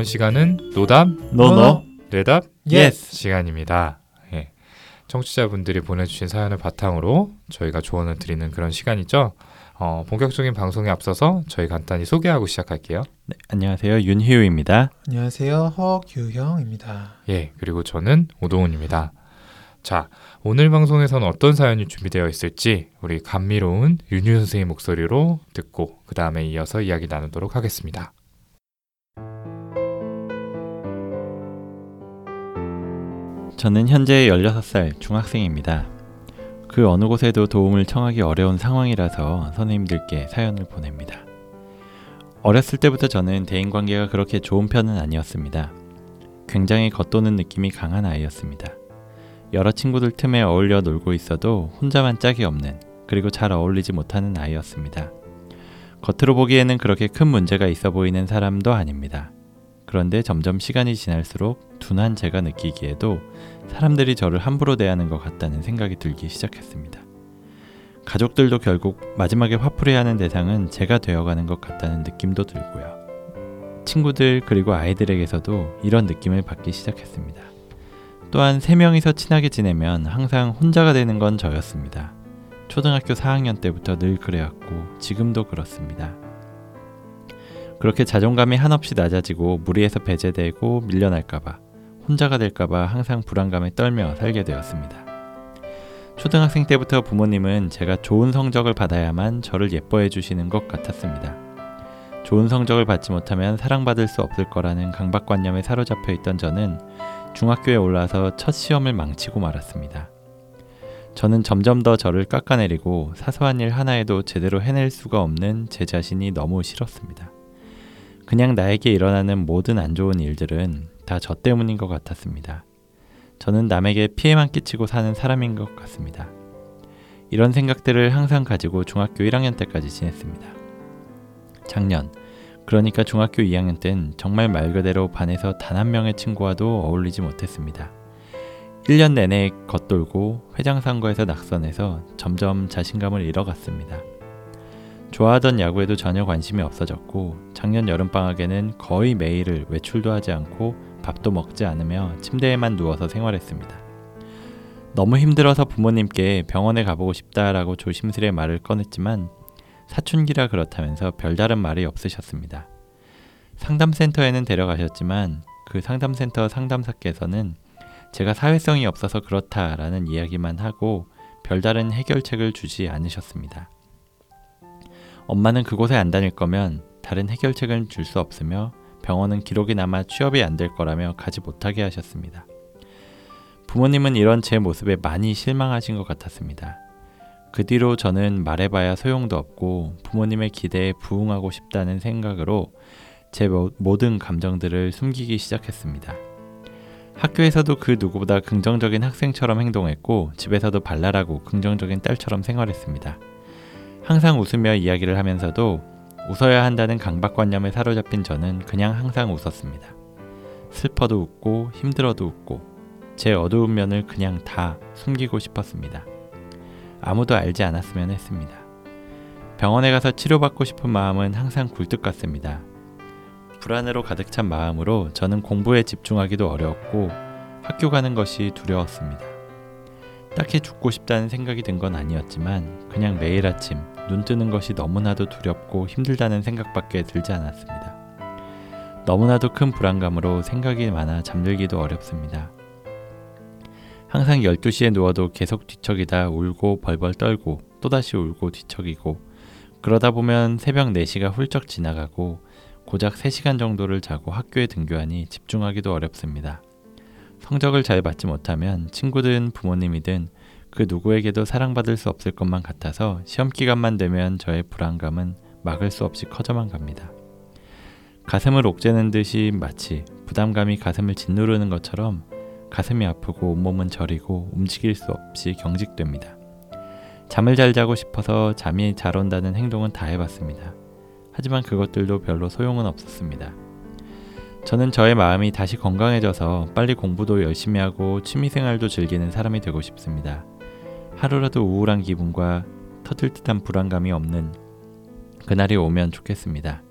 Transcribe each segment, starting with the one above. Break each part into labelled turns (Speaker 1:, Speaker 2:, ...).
Speaker 1: 네. 이번 시간은 노답,
Speaker 2: no no,
Speaker 1: 뇌답,
Speaker 2: yes
Speaker 1: 시간입니다. 예. 청취자분들이 보내주신 사연을 바탕으로 저희가 조언을 드리는 그런 시간이죠. 어, 본격적인 방송에 앞서서 저희 간단히 소개하고 시작할게요.
Speaker 2: 네, 안녕하세요 윤희우입니다.
Speaker 3: 안녕하세요 허규형입니다.
Speaker 1: 예, 그리고 저는 오동훈입니다. 자, 오늘 방송에서는 어떤 사연이 준비되어 있을지 우리 감미로운 윤유 선생의 목소리로 듣고 그 다음에 이어서 이야기 나누도록 하겠습니다.
Speaker 2: 저는 현재 16살 중학생입니다. 그 어느 곳에도 도움을 청하기 어려운 상황이라서 선생님들께 사연을 보냅니다. 어렸을 때부터 저는 대인관계가 그렇게 좋은 편은 아니었습니다. 굉장히 겉도는 느낌이 강한 아이였습니다. 여러 친구들 틈에 어울려 놀고 있어도 혼자만 짝이 없는 그리고 잘 어울리지 못하는 아이였습니다. 겉으로 보기에는 그렇게 큰 문제가 있어 보이는 사람도 아닙니다. 그런데 점점 시간이 지날수록 둔한 제가 느끼기에도 사람들이 저를 함부로 대하는 것 같다는 생각이 들기 시작했습니다. 가족들도 결국 마지막에 화풀이하는 대상은 제가 되어가는 것 같다는 느낌도 들고요. 친구들 그리고 아이들에게서도 이런 느낌을 받기 시작했습니다. 또한 세 명이서 친하게 지내면 항상 혼자가 되는 건 저였습니다. 초등학교 4학년 때부터 늘 그래왔고 지금도 그렇습니다. 그렇게 자존감이 한없이 낮아지고 무리해서 배제되고 밀려날까봐 혼자가 될까봐 항상 불안감에 떨며 살게 되었습니다. 초등학생 때부터 부모님은 제가 좋은 성적을 받아야만 저를 예뻐해 주시는 것 같았습니다. 좋은 성적을 받지 못하면 사랑받을 수 없을 거라는 강박관념에 사로잡혀 있던 저는 중학교에 올라서 첫 시험을 망치고 말았습니다. 저는 점점 더 저를 깎아내리고 사소한 일 하나에도 제대로 해낼 수가 없는 제 자신이 너무 싫었습니다. 그냥 나에게 일어나는 모든 안 좋은 일들은 다 저 때문인 것 같았습니다. 저는 남에게 피해만 끼치고 사는 사람인 것 같습니다. 이런 생각들을 항상 가지고 중학교 1학년 때까지 지냈습니다. 작년, 그러니까 중학교 2학년 땐 정말 말 그대로 반에서 단 한 명의 친구와도 어울리지 못했습니다. 1년 내내 겉돌고 회장 선거에서 낙선해서 점점 자신감을 잃어갔습니다. 좋아하던 야구에도 전혀 관심이 없어졌고 작년 여름방학에는 거의 매일을 외출도 하지 않고 밥도 먹지 않으며 침대에만 누워서 생활했습니다. 너무 힘들어서 부모님께 병원에 가보고 싶다라고 조심스레 말을 꺼냈지만 사춘기라 그렇다면서 별다른 말이 없으셨습니다. 상담센터에는 데려가셨지만 그 상담센터 상담사께서는 제가 사회성이 없어서 그렇다라는 이야기만 하고 별다른 해결책을 주지 않으셨습니다. 엄마는 그곳에 안 다닐 거면 다른 해결책은 줄 수 없으며 병원은 기록이 남아 취업이 안 될 거라며 가지 못하게 하셨습니다. 부모님은 이런 제 모습에 많이 실망하신 것 같았습니다. 그 뒤로 저는 말해봐야 소용도 없고 부모님의 기대에 부응하고 싶다는 생각으로 제 모든 감정들을 숨기기 시작했습니다. 학교에서도 그 누구보다 긍정적인 학생처럼 행동했고 집에서도 발랄하고 긍정적인 딸처럼 생활했습니다. 항상 웃으며 이야기를 하면서도 웃어야 한다는 강박관념에 사로잡힌 저는 그냥 항상 웃었습니다. 슬퍼도 웃고 힘들어도 웃고 제 어두운 면을 그냥 다 숨기고 싶었습니다. 아무도 알지 않았으면 했습니다. 병원에 가서 치료받고 싶은 마음은 항상 굴뚝 같습니다. 불안으로 가득 찬 마음으로 저는 공부에 집중하기도 어려웠고 학교 가는 것이 두려웠습니다. 딱히 죽고 싶다는 생각이 든 건 아니었지만 그냥 매일 아침 눈 뜨는 것이 너무나도 두렵고 힘들다는 생각밖에 들지 않았습니다. 너무나도 큰 불안감으로 생각이 많아 잠들기도 어렵습니다. 항상 12시에 누워도 계속 뒤척이다 울고 벌벌 떨고 또다시 울고 뒤척이고 그러다 보면 새벽 4시가 훌쩍 지나가고 고작 3시간 정도를 자고 학교에 등교하니 집중하기도 어렵습니다. 성적을 잘 받지 못하면 친구든 부모님이든 그 누구에게도 사랑받을 수 없을 것만 같아서 시험 기간만 되면 저의 불안감은 막을 수 없이 커져만 갑니다. 가슴을 옥죄는 듯이 마치 부담감이 가슴을 짓누르는 것처럼 가슴이 아프고 온몸은 저리고 움직일 수 없이 경직됩니다. 잠을 잘 자고 싶어서 잠이 잘 온다는 행동은 다 해봤습니다. 하지만 그것들도 별로 소용은 없었습니다. 저는 저의 마음이 다시 건강해져서 빨리 공부도 열심히 하고 취미생활도 즐기는 사람이 되고 싶습니다. 하루라도 우울한 기분과 터질 듯한 불안감이 없는 그날이 오면 좋겠습니다.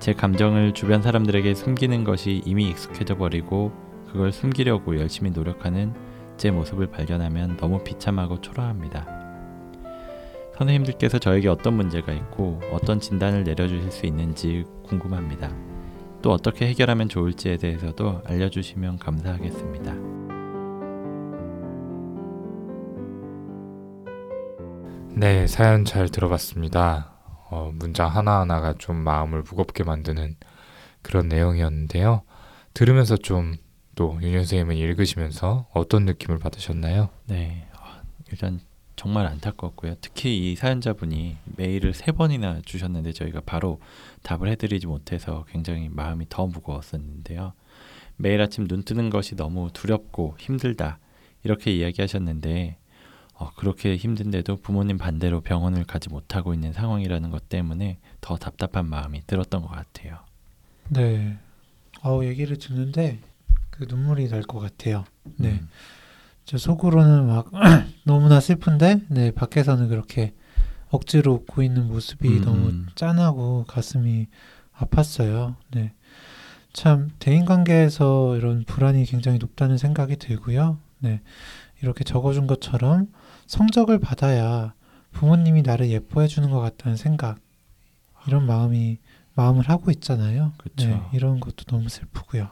Speaker 2: 제 감정을 주변 사람들에게 숨기는 것이 이미 익숙해져 버리고 그걸 숨기려고 열심히 노력하는 제 모습을 발견하면 너무 비참하고 초라합니다. 선생님들께서 저에게 어떤 문제가 있고 어떤 진단을 내려주실 수 있는지 궁금합니다. 또 어떻게 해결하면 좋을지에 대해서도 알려주시면 감사하겠습니다.
Speaker 1: 네, 사연 잘 들어봤습니다. 어, 문장 하나하나가 좀 마음을 무겁게 만드는 그런 내용이었는데요. 들으면서 좀 또 윤현 선생님은 읽으시면서 어떤 느낌을 받으셨나요?
Speaker 2: 네, 아, 일단 정말 안타깝고요. 특히 이 사연자분이 메일을 세 번이나 주셨는데 저희가 바로 답을 해드리지 못해서 굉장히 마음이 더 무거웠었는데요. 매일 아침 눈 뜨는 것이 너무 두렵고 힘들다 이렇게 이야기하셨는데 어, 그렇게 힘든데도 부모님 반대로 병원을 가지 못하고 있는 상황이라는 것 때문에 더 답답한 마음이 들었던 것 같아요.
Speaker 3: 네. 어 얘기를 듣는데 그 눈물이 날 것 같아요. 네.
Speaker 2: 음,
Speaker 3: 저 속으로는 막 너무나 슬픈데 네 밖에서는 그렇게 억지로 웃고 있는 모습이
Speaker 2: 음,
Speaker 3: 너무
Speaker 2: 음.
Speaker 3: 짠하고 가슴이 아팠어요. 네. 참 대인 관계에서 이런 불안이 굉장히 높다는 생각이 들고요. 네. 이렇게 적어준 것처럼 성적을 받아야 부모님이 나를 예뻐해 주는 것 같다는 생각 이런 마음이 마음을 하고 있잖아요.
Speaker 2: 그쵸.
Speaker 3: 네. 이런 것도 너무 슬프고요.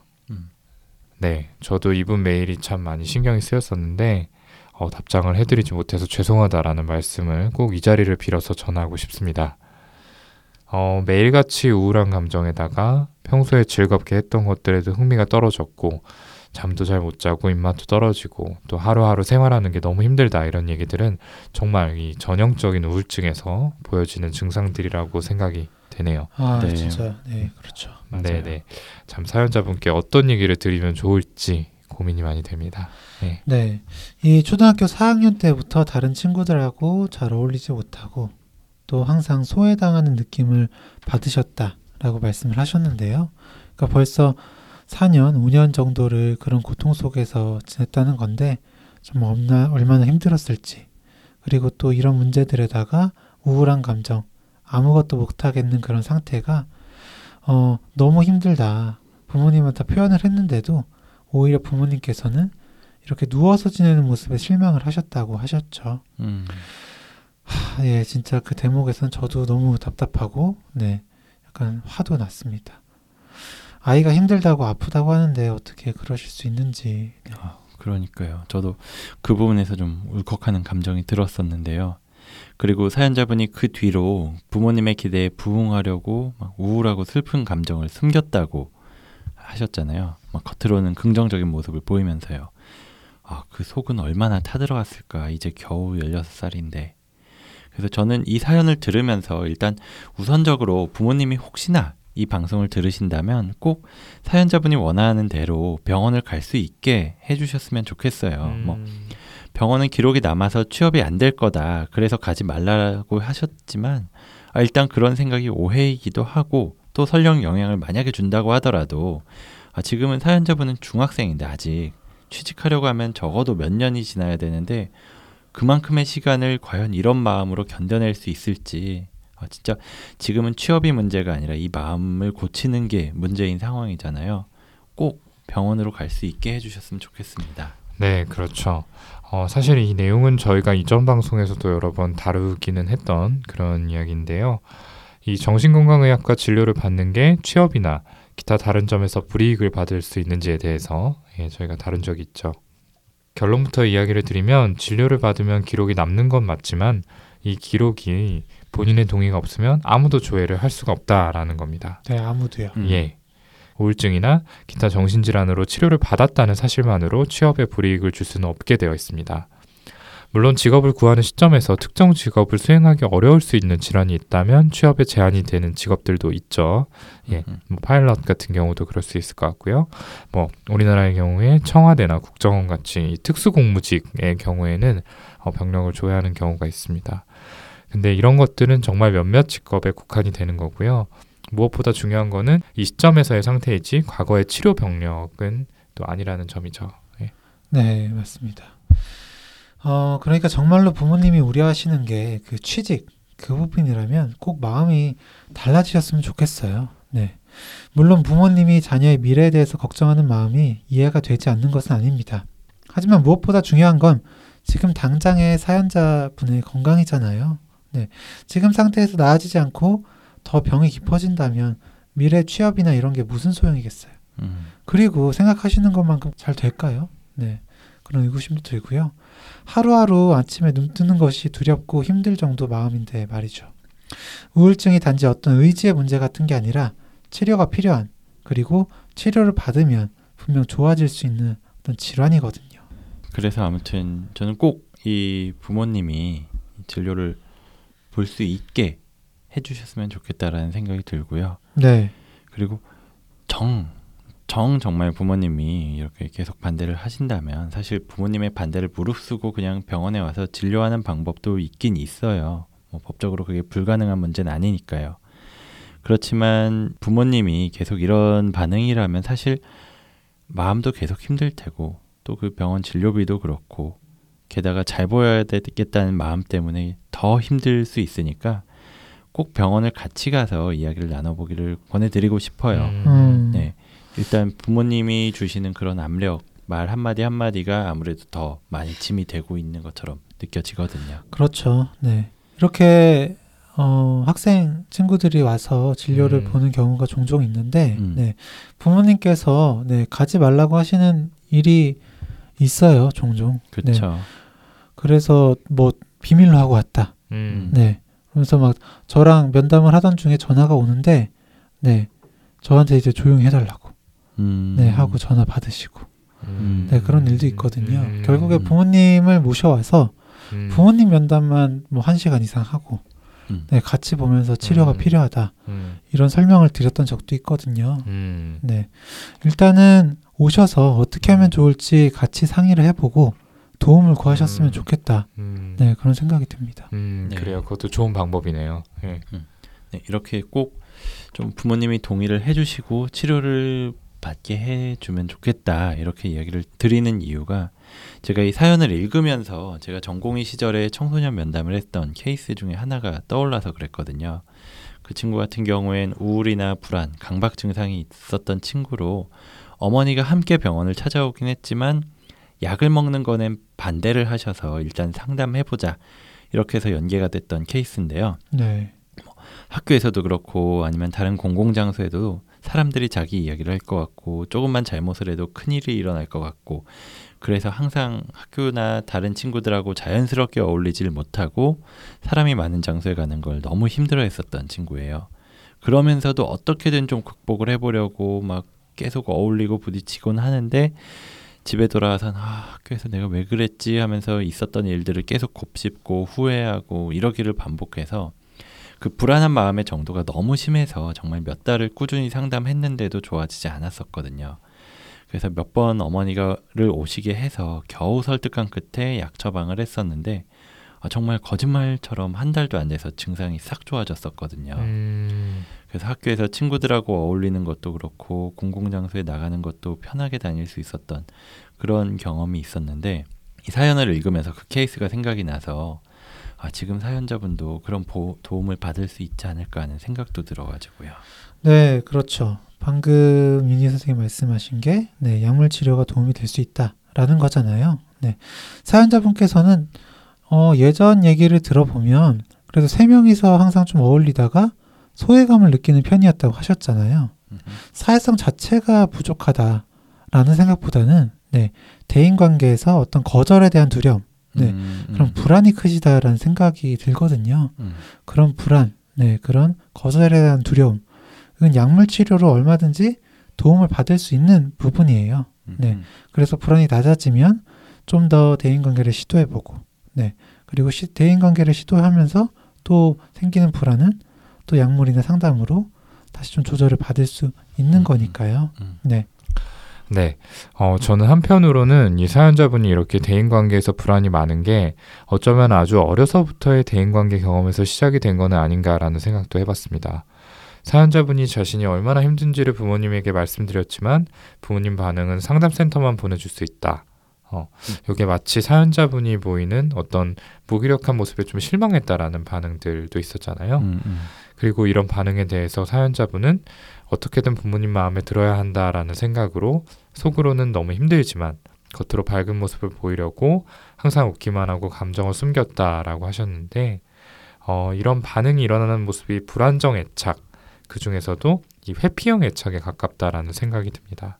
Speaker 2: 음.
Speaker 1: 네, 저도 이분 메일이 참 많이 신경이 쓰였었는데 어, 답장을 해드리지 못해서 죄송하다라는 말씀을 꼭 이 자리를 빌어서 전하고 싶습니다. 어, 매일같이 우울한 감정에다가 평소에 즐겁게 했던 것들에도 흥미가 떨어졌고 잠도 잘 못 자고 입맛도 떨어지고 또 하루하루 생활하는 게 너무 힘들다 이런 얘기들은 정말 이 전형적인 우울증에서 보여지는 증상들이라고 생각이 되네요.
Speaker 3: 아
Speaker 2: 네.
Speaker 3: 진짜 네 그렇죠.
Speaker 2: 맞아요.
Speaker 1: 네네. 참 사연자분께 어떤 얘기를 드리면 좋을지 고민이 많이 됩니다. 네.
Speaker 3: 네. 이 초등학교 4학년 때부터 다른 친구들하고 잘 어울리지 못하고 또 항상 소외당하는 느낌을 받으셨다라고 말씀을 하셨는데요. 그러니까 벌써 4년, 5년 정도를 그런 고통 속에서 지냈다는 건데 좀 얼마나, 얼마나 힘들었을지 그리고 또 이런 문제들에다가 우울한 감정 아무것도 못하겠는 그런 상태가 어, 너무 힘들다. 부모님한테 표현을 했는데도 오히려 부모님께서는 이렇게 누워서 지내는 모습에 실망을 하셨다고 하셨죠.
Speaker 2: 음,
Speaker 3: 하, 예, 진짜 그 대목에선 저도 너무 답답하고, 네, 약간 화도 났습니다. 아이가 힘들다고 아프다고 하는데 어떻게 그러실 수 있는지. 네.
Speaker 2: 아, 그러니까요. 저도 그 부분에서 좀 울컥하는 감정이 들었었는데요. 그리고 사연자분이 그 뒤로 부모님의 기대에 부응하려고 막 우울하고 슬픈 감정을 숨겼다고 하셨잖아요. 막 겉으로는 긍정적인 모습을 보이면서요. 아, 그 속은 얼마나 타들어갔을까. 이제 겨우 16살인데. 그래서 저는 이 사연을 들으면서 일단 우선적으로 부모님이 혹시나 이 방송을 들으신다면 꼭 사연자분이 원하는 대로 병원을 갈 수 있게 해주셨으면 좋겠어요. 뭐
Speaker 1: 음,
Speaker 2: 병원은 기록이 남아서 취업이 안 될 거다. 그래서 가지 말라고 하셨지만 아, 일단 그런 생각이 오해이기도 하고 또 설령 영향을 만약에 준다고 하더라도 아, 지금은 사연자분은 중학생인데 아직 취직하려고 하면 적어도 몇 년이 지나야 되는데 그만큼의 시간을 과연 이런 마음으로 견뎌낼 수 있을지 아, 진짜 지금은 취업이 문제가 아니라 이 마음을 고치는 게 문제인 상황이잖아요. 꼭 병원으로 갈 수 있게 해주셨으면 좋겠습니다.
Speaker 1: 네, 그렇죠. 어, 사실 이 내용은 저희가 이전 방송에서도 여러 번 다루기는 했던 그런 이야기인데요. 이 정신건강의학과 진료를 받는 게 취업이나 기타 다른 점에서 불이익을 받을 수 있는지에 대해서 예, 저희가 다룬 적이 있죠. 결론부터 이야기를 드리면 진료를 받으면 기록이 남는 건 맞지만 이 기록이 본인의 동의가 없으면 아무도 조회를 할 수가 없다라는 겁니다.
Speaker 3: 네, 아무도요.
Speaker 2: 음.
Speaker 1: 예. 우울증이나 기타 정신질환으로 치료를 받았다는 사실만으로 취업에 불이익을 줄 수는 없게 되어 있습니다. 물론 직업을 구하는 시점에서 특정 직업을 수행하기 어려울 수 있는 질환이 있다면 취업에 제한이 되는 직업들도 있죠. 예.
Speaker 2: 음.
Speaker 1: 뭐 파일럿 같은 경우도 그럴 수 있을 것 같고요. 뭐 우리나라의 경우에 청와대나 국정원 같이 이 특수공무직의 경우에는 어, 병력을 조회하는 경우가 있습니다. 근데 이런 것들은 정말 몇몇 직업에 국한이 되는 거고요. 무엇보다 중요한 거는 이 시점에서의 상태이지 과거의 치료 병력은 또 아니라는 점이죠. 예.
Speaker 3: 네, 맞습니다. 어, 그러니까 정말로 부모님이 우려하시는 게 그 취직 그 부분이라면 꼭 마음이 달라지셨으면 좋겠어요. 네. 물론 부모님이 자녀의 미래에 대해서 걱정하는 마음이 이해가 되지 않는 것은 아닙니다. 하지만 무엇보다 중요한 건 지금 당장의 사연자분의 건강이잖아요. 네. 지금 상태에서 나아지지 않고 더 병이 깊어진다면 미래 취업이나 이런 게 무슨 소용이겠어요.
Speaker 2: 음.
Speaker 3: 그리고 생각하시는 것만큼 잘 될까요? 네. 그런 의구심도 들고요. 하루하루 아침에 눈 뜨는 것이 두렵고 힘들 정도 마음인데 말이죠. 우울증이 단지 어떤 의지의 문제 같은 게 아니라 치료가 필요한 그리고 치료를 받으면 분명 좋아질 수 있는 어떤 질환이거든요.
Speaker 2: 그래서 아무튼 저는 꼭 이 부모님이 진료를 볼 수 있게 해주셨으면 좋겠다라는 생각이 들고요.
Speaker 3: 네.
Speaker 2: 그리고 정, 정 정말 부모님이 이렇게 계속 반대를 하신다면 사실 부모님의 반대를 무릅쓰고 그냥 병원에 와서 진료하는 방법도 있긴 있어요. 뭐 법적으로 그게 불가능한 문제는 아니니까요. 그렇지만 부모님이 계속 이런 반응이라면 사실 마음도 계속 힘들 테고 또 그 병원 진료비도 그렇고 게다가 잘 보여야 되겠다는 마음 때문에 더 힘들 수 있으니까 꼭 병원을 같이 가서 이야기를 나눠보기를 권해드리고 싶어요.
Speaker 3: 음.
Speaker 2: 네. 일단 부모님이 주시는 그런 압력, 말 한마디 한마디가 아무래도 더 많이 짐이 되고 있는 것처럼 느껴지거든요.
Speaker 3: 그렇죠. 네. 이렇게 어, 학생 친구들이 와서 진료를
Speaker 1: 음.
Speaker 3: 보는 경우가 종종 있는데,
Speaker 2: 음.
Speaker 3: 네. 부모님께서 네, 가지 말라고 하시는 일이 있어요, 종종. 네.
Speaker 2: 그렇죠.
Speaker 3: 그래서 뭐 비밀로 하고 왔다.
Speaker 1: 음.
Speaker 3: 네. 그러면서 막 저랑 면담을 하던 중에 전화가 오는데, 네. 저한테 이제 조용히 해달라고.
Speaker 2: 음.
Speaker 3: 네. 하고 전화 받으시고.
Speaker 2: 음.
Speaker 3: 네. 그런 일도 있거든요.
Speaker 1: 음.
Speaker 3: 결국에 부모님을 모셔와서
Speaker 1: 음.
Speaker 3: 부모님 면담만 뭐 한 시간 이상 하고,
Speaker 2: 음.
Speaker 3: 네. 같이 보면서 치료가
Speaker 1: 음.
Speaker 3: 필요하다.
Speaker 1: 음.
Speaker 3: 이런 설명을 드렸던 적도 있거든요.
Speaker 1: 음.
Speaker 3: 네. 일단은 오셔서 어떻게 하면 좋을지 같이 상의를 해보고 도움을 구하셨으면
Speaker 1: 음.
Speaker 3: 좋겠다.
Speaker 1: 음.
Speaker 3: 네. 그런 생각이 듭니다.
Speaker 1: 음,
Speaker 2: 네.
Speaker 1: 그래요. 그것도 좋은 방법이네요. 예.
Speaker 2: 네, 이렇게 꼭 좀 부모님이 동의를 해주시고 치료를 받게 해주면 좋겠다 이렇게 이야기를 드리는 이유가 제가 이 사연을 읽으면서 제가 전공의 시절에 청소년 면담을 했던 케이스 중에 하나가 떠올라서 그랬거든요. 그 친구 같은 경우엔 우울이나 불안, 강박 증상이 있었던 친구로 어머니가 함께 병원을 찾아오긴 했지만 약을 먹는 거는 반대를 하셔서 일단 상담해보자 이렇게 해서 연계가 됐던 케이스인데요.
Speaker 3: 네.
Speaker 2: 학교에서도 그렇고 아니면 다른 공공장소에도 사람들이 자기 이야기를 할 것 같고 조금만 잘못을 해도 큰일이 일어날 것 같고 그래서 항상 학교나 다른 친구들하고 자연스럽게 어울리질 못하고 사람이 많은 장소에 가는 걸 너무 힘들어 했었던 친구예요. 그러면서도 어떻게든 좀 극복을 해보려고 막 계속 어울리고 부딪히곤 하는데 집에 돌아와선 아, 학교에서 내가 왜 그랬지 하면서 있었던 일들을 계속 곱씹고 후회하고 이러기를 반복해서 그 불안한 마음의 정도가 너무 심해서 정말 몇 달을 꾸준히 상담했는데도 좋아지지 않았었거든요. 그래서 몇 번 어머니가를 오시게 해서 겨우 설득한 끝에 약 처방을 했었는데 아, 정말 거짓말처럼 한 달도 안 돼서 증상이 싹 좋아졌었거든요.
Speaker 1: 음.
Speaker 2: 그래서 학교에서 친구들하고 어울리는 것도 그렇고 공공장소에 나가는 것도 편하게 다닐 수 있었던 그런 경험이 있었는데 이 사연을 읽으면서 그 케이스가 생각이 나서 아, 지금 사연자분도 그런 보, 도움을 받을 수 있지 않을까 하는 생각도 들어가지고요.
Speaker 3: 네, 그렇죠. 방금 윤희 선생님 말씀하신 게 네, 약물 치료가 도움이 될 수 있다라는 거잖아요. 네. 사연자분께서는 어, 예전 얘기를 들어보면 그래도 세 명이서 항상 좀 어울리다가 소외감을 느끼는 편이었다고 하셨잖아요.
Speaker 2: 음,
Speaker 3: 사회성 자체가 부족하다라는 생각보다는 네, 대인 관계에서 어떤 거절에 대한 두려움, 네,
Speaker 2: 음, 음,
Speaker 3: 그런 불안이 크시다라는 생각이 들거든요.
Speaker 2: 음,
Speaker 3: 그런 불안, 네, 그런 거절에 대한 두려움, 이건 약물 치료로 얼마든지 도움을 받을 수 있는 부분이에요.
Speaker 2: 음,
Speaker 3: 네.
Speaker 2: 음,
Speaker 3: 그래서 불안이 낮아지면 좀 더 대인 관계를 시도해보고, 네, 그리고 시, 대인 관계를 시도하면서 또 생기는 불안은 또 약물이나 상담으로 다시 좀 조절을 받을 수 있는
Speaker 2: 음,
Speaker 3: 거니까요.
Speaker 2: 음.
Speaker 3: 네,
Speaker 1: 네. 어, 저는 한편으로는 이 사연자분이 이렇게 대인관계에서 불안이 많은 게 어쩌면 아주 어려서부터의 대인관계 경험에서 시작이 된 거는 아닌가라는 생각도 해봤습니다. 사연자분이 자신이 얼마나 힘든지를 부모님에게 말씀드렸지만 부모님 반응은 상담센터만 보내줄 수 있다. 어, 이게 마치 사연자분이 보이는 어떤 무기력한 모습에 좀 실망했다라는 반응들도 있었잖아요.
Speaker 2: 음, 음.
Speaker 1: 그리고 이런 반응에 대해서 사연자분은 어떻게든 부모님 마음에 들어야 한다라는 생각으로 속으로는 너무 힘들지만 겉으로 밝은 모습을 보이려고 항상 웃기만 하고 감정을 숨겼다라고 하셨는데 어, 이런 반응이 일어나는 모습이 불안정 애착 그 중에서도 이 회피형 애착에 가깝다라는 생각이 듭니다.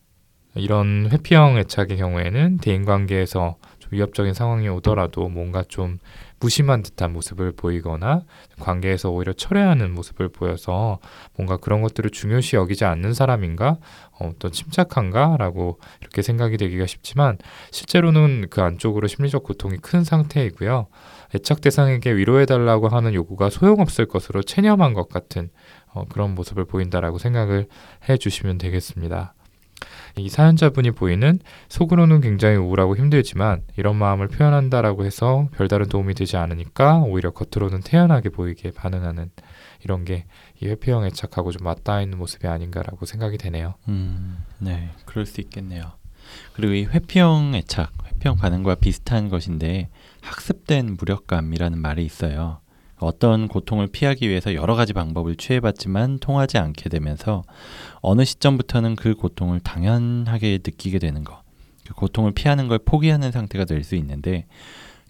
Speaker 1: 이런 회피형 애착의 경우에는 대인관계에서 좀 위협적인 상황이 오더라도 뭔가 좀 무심한 듯한 모습을 보이거나 관계에서 오히려 철회하는 모습을 보여서 뭔가 그런 것들을 중요시 여기지 않는 사람인가 어, 떤 침착한가라고 이렇게 생각이 되기가 쉽지만 실제로는 그 안쪽으로 심리적 고통이 큰 상태이고요. 애착 대상에게 위로해달라고 하는 요구가 소용없을 것으로 체념한 것 같은 어, 그런 모습을 보인다라고 생각을 해주시면 되겠습니다. 이 사연자분이 보이는 속으로는 굉장히 우울하고 힘들지만 이런 마음을 표현한다라고 해서 별다른 도움이 되지 않으니까 오히려 겉으로는 태연하게 보이게 반응하는 이런 게 이 회피형 애착하고 좀 맞닿아 있는 모습이 아닌가라고 생각이 되네요.
Speaker 2: 음, 네, 그럴 수 있겠네요. 그리고 이 회피형 애착, 회피형 반응과 비슷한 것인데 학습된 무력감이라는 말이 있어요. 어떤 고통을 피하기 위해서 여러 가지 방법을 취해봤지만 통하지 않게 되면서 어느 시점부터는 그 고통을 당연하게 느끼게 되는 것, 그 고통을 피하는 걸 포기하는 상태가 될 수 있는데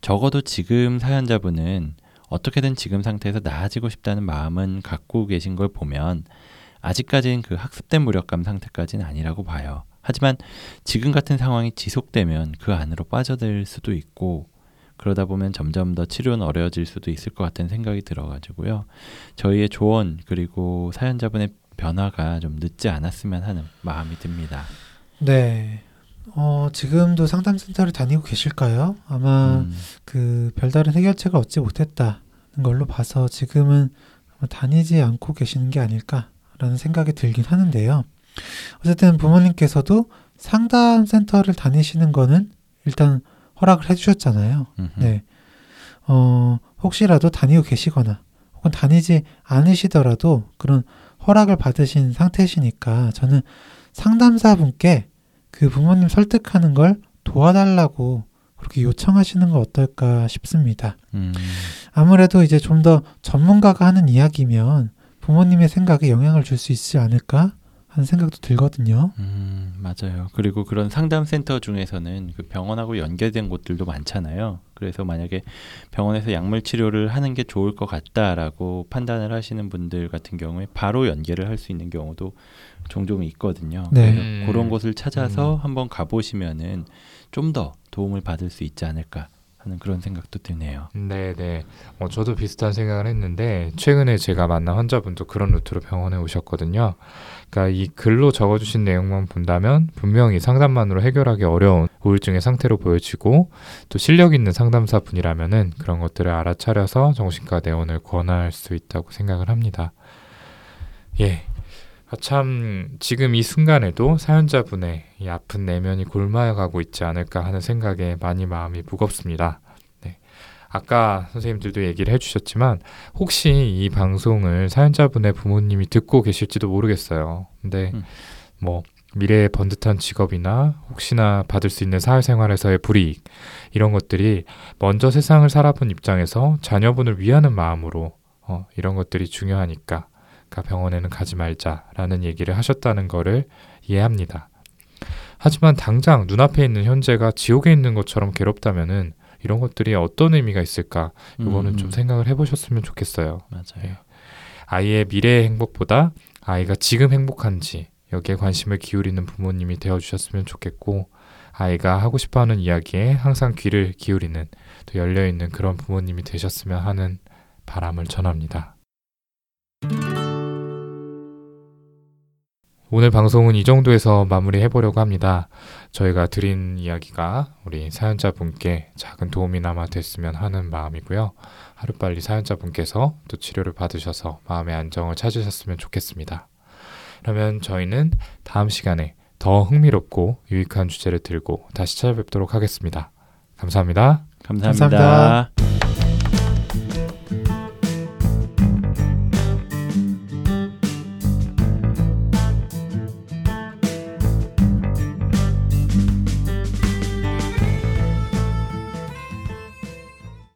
Speaker 2: 적어도 지금 사연자분은 어떻게든 지금 상태에서 나아지고 싶다는 마음은 갖고 계신 걸 보면 아직까지는 그 학습된 무력감 상태까지는 아니라고 봐요. 하지만 지금 같은 상황이 지속되면 그 안으로 빠져들 수도 있고 그러다 보면 점점 더 치료는 어려워질 수도 있을 것 같은 생각이 들어가지고요. 저희의 조언 그리고 사연자분의 변화가 좀 늦지 않았으면 하는 마음이 듭니다.
Speaker 3: 네. 어, 지금도 상담센터를 다니고 계실까요? 아마
Speaker 2: 음,
Speaker 3: 그 별다른 해결책을 얻지 못했다는 걸로 봐서 지금은 다니지 않고 계시는 게 아닐까라는 생각이 들긴 하는데요. 어쨌든 부모님께서도 상담센터를 다니시는 거는 일단 허락을 해주셨잖아요.
Speaker 2: 음흠.
Speaker 3: 네. 어, 혹시라도 다니고 계시거나 혹은 다니지 않으시더라도 그런 허락을 받으신 상태시니까 저는 상담사분께 그 부모님 설득하는 걸 도와달라고 그렇게 요청하시는 거 어떨까 싶습니다.
Speaker 2: 음,
Speaker 3: 아무래도 이제 좀 더 전문가가 하는 이야기면 부모님의 생각에 영향을 줄 수 있지 않을까 하는 생각도 들거든요.
Speaker 2: 음, 맞아요. 그리고 그런 상담센터 중에서는 그 병원하고 연계된 곳들도 많잖아요. 그래서 만약에 병원에서 약물 치료를 하는 게 좋을 것 같다라고 판단을 하시는 분들 같은 경우에 바로 연계를 할 수 있는 경우도 종종 있거든요.
Speaker 3: 네.
Speaker 2: 그래서
Speaker 1: 음.
Speaker 2: 그런 곳을 찾아서 한번 가보시면은 좀 더 도움을 받을 수 있지 않을까 하는 그런 생각도 드네요.
Speaker 1: 네, 네. 어, 저도 비슷한 생각을 했는데 최근에 제가 만난 환자분도 그런 루트로 병원에 오셨거든요. 그러니까 이 글로 적어주신 내용만 본다면 분명히 상담만으로 해결하기 어려운 우울증의 상태로 보여지고 또 실력 있는 상담사 분이라면은 그런 것들을 알아차려서 정신과 내원을 권할 수 있다고 생각을 합니다. 예. 아, 참 지금 이 순간에도 사연자분의 이 아픈 내면이 골마가고 있지 않을까 하는 생각에 많이 마음이 무겁습니다. 네. 아까 선생님들도 얘기를 해주셨지만 혹시 이 방송을 사연자분의 부모님이 듣고 계실지도 모르겠어요. 근데
Speaker 2: 음.
Speaker 1: 뭐 미래의 번듯한 직업이나 혹시나 받을 수 있는 사회생활에서의 불이익 이런 것들이 먼저 세상을 살아본 입장에서 자녀분을 위하는 마음으로 어, 이런 것들이 중요하니까 그러니까 병원에는 가지 말자라는 얘기를 하셨다는 거를 이해합니다. 하지만 당장 눈앞에 있는 현재가 지옥에 있는 것처럼 괴롭다면은 이런 것들이 어떤 의미가 있을까? 이거는
Speaker 2: 음,
Speaker 1: 좀 생각을 해보셨으면 좋겠어요.
Speaker 2: 맞아요.
Speaker 1: 예. 아이의 미래의 행복보다 아이가 지금 행복한지 여기에 관심을 기울이는 부모님이 되어주셨으면 좋겠고 아이가 하고 싶어하는 이야기에 항상 귀를 기울이는 또 열려 있는 그런 부모님이 되셨으면 하는 바람을 전합니다. 오늘 방송은 이 정도에서 마무리해보려고 합니다. 저희가 드린 이야기가 우리 사연자분께 작은 도움이나마 됐으면 하는 마음이고요. 하루빨리 사연자분께서 또 치료를 받으셔서 마음의 안정을 찾으셨으면 좋겠습니다. 그러면 저희는 다음 시간에 더 흥미롭고 유익한 주제를 들고 다시 찾아뵙도록 하겠습니다. 감사합니다.
Speaker 2: 감사합니다.
Speaker 3: 감사합니다.